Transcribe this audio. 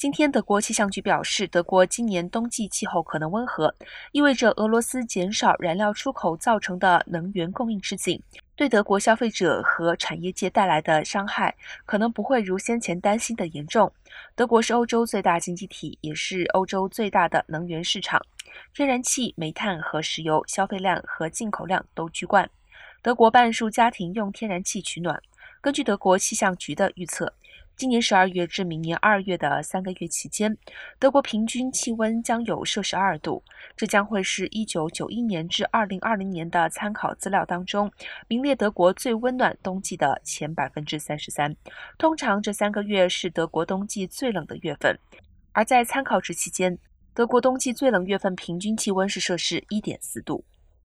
今天，德国气象局表示，德国今年冬季气候可能温和，意味着俄罗斯减少燃料出口造成的能源供应吃紧，对德国消费者和产业界带来的伤害可能不会如先前担心的严重。德国是欧洲最大经济体，也是欧洲最大的能源市场，天然气、煤炭和石油消费量和进口量都居冠。德国半数家庭用天然气取暖。根据德国气象局的预测。今年十二月至明年二月的三个月期间，德国平均气温将有摄氏二度，这将会是一九九一年至二零二零年的参考资料当中名列德国最温暖冬季的前百分之三十三。通常这三个月是德国冬季最冷的月份，而在参考值期间，德国冬季最冷月份平均气温是摄氏一点四度。